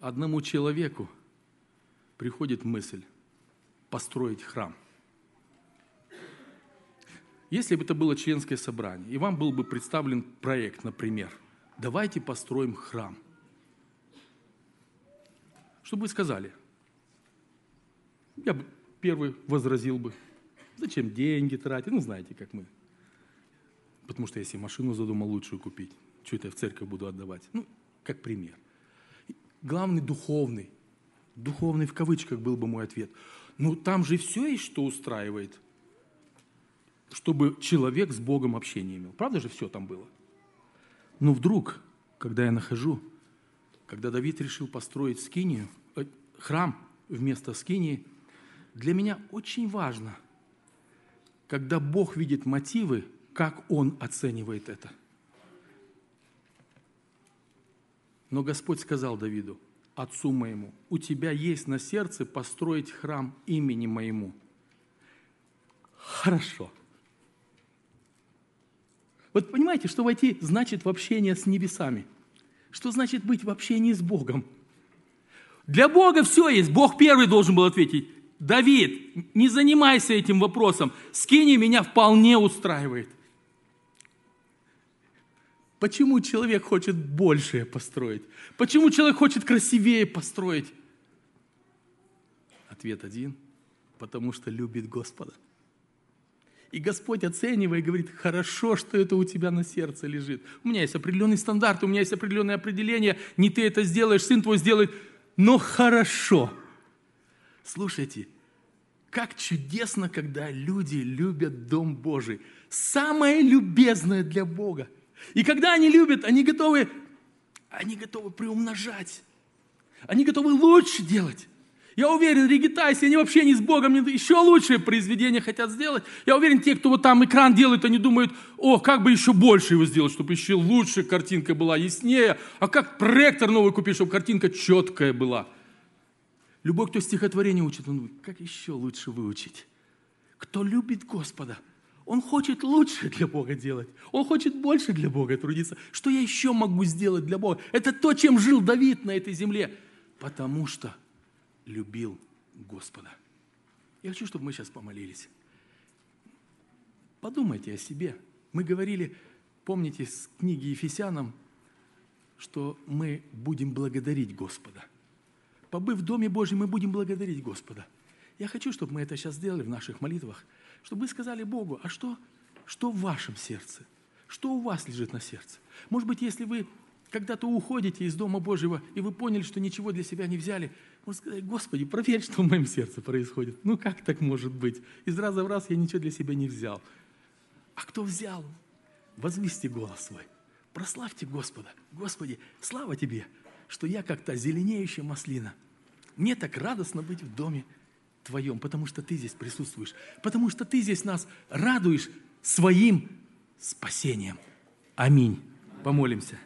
одному человеку приходит мысль построить храм. Если бы это было членское собрание, и вам был бы представлен проект, например, давайте построим храм. Что бы вы сказали? Я бы первый возразил бы. Зачем деньги тратить? Ну, знаете, как мы. Потому что если машину задумал лучшую купить, что это я в церковь буду отдавать? Ну, как пример. Главный духовный, духовный в кавычках был бы мой ответ. Ну, там же все есть, что устраивает чтобы человек с Богом общение имел. Правда же все там было? Но вдруг, когда я нахожу, когда Давид решил построить скинию, э, храм вместо скинии, для меня очень важно, когда Бог видит мотивы, как Он оценивает это. Но Господь сказал Давиду, отцу моему, у тебя есть на сердце построить храм имени моему. Хорошо. Вот понимаете, что войти значит в общение с небесами. Что значит быть в общении с Богом? Для Бога все есть. Бог первый должен был ответить. Давид, не занимайся этим вопросом. Скини меня вполне устраивает. Почему человек хочет большее построить? Почему человек хочет красивее построить? Ответ один. Потому что любит Господа. И Господь, оценивая, говорит, хорошо, что это у тебя на сердце лежит. У меня есть определенный стандарт, у меня есть определенное определение. Не ты это сделаешь, сын твой сделает, но хорошо. Слушайте, как чудесно, когда люди любят Дом Божий. Самое любезное для Бога. И когда они любят, они готовы, они готовы приумножать. Они готовы лучше делать. Я уверен, регитайсы, они вообще не с Богом, еще лучшее произведение хотят сделать. Я уверен, те, кто вот там экран делает, они думают, о, как бы еще больше его сделать, чтобы еще лучше картинка была, яснее. А как проектор новый купить, чтобы картинка четкая была. Любой, кто стихотворение учит, он думает, как еще лучше выучить. Кто любит Господа, он хочет лучше для Бога делать. Он хочет больше для Бога трудиться. Что я еще могу сделать для Бога? Это то, чем жил Давид на этой земле. Потому что любил Господа. Я хочу, чтобы мы сейчас помолились. Подумайте о себе. Мы говорили, помните, с книги Ефесянам, что мы будем благодарить Господа. Побыв в Доме Божьем, мы будем благодарить Господа. Я хочу, чтобы мы это сейчас сделали в наших молитвах, чтобы вы сказали Богу, а что, что в вашем сердце? Что у вас лежит на сердце? Может быть, если вы когда-то уходите из Дома Божьего, и вы поняли, что ничего для себя не взяли, можно сказать, Господи, проверь, что в моем сердце происходит. Ну, как так может быть? Из раза в раз я ничего для себя не взял. А кто взял? Возвести голос свой. Прославьте Господа. Господи, слава Тебе, что я как то зеленеющая маслина. Мне так радостно быть в доме Твоем, потому что Ты здесь присутствуешь, потому что Ты здесь нас радуешь своим спасением. Аминь. Помолимся.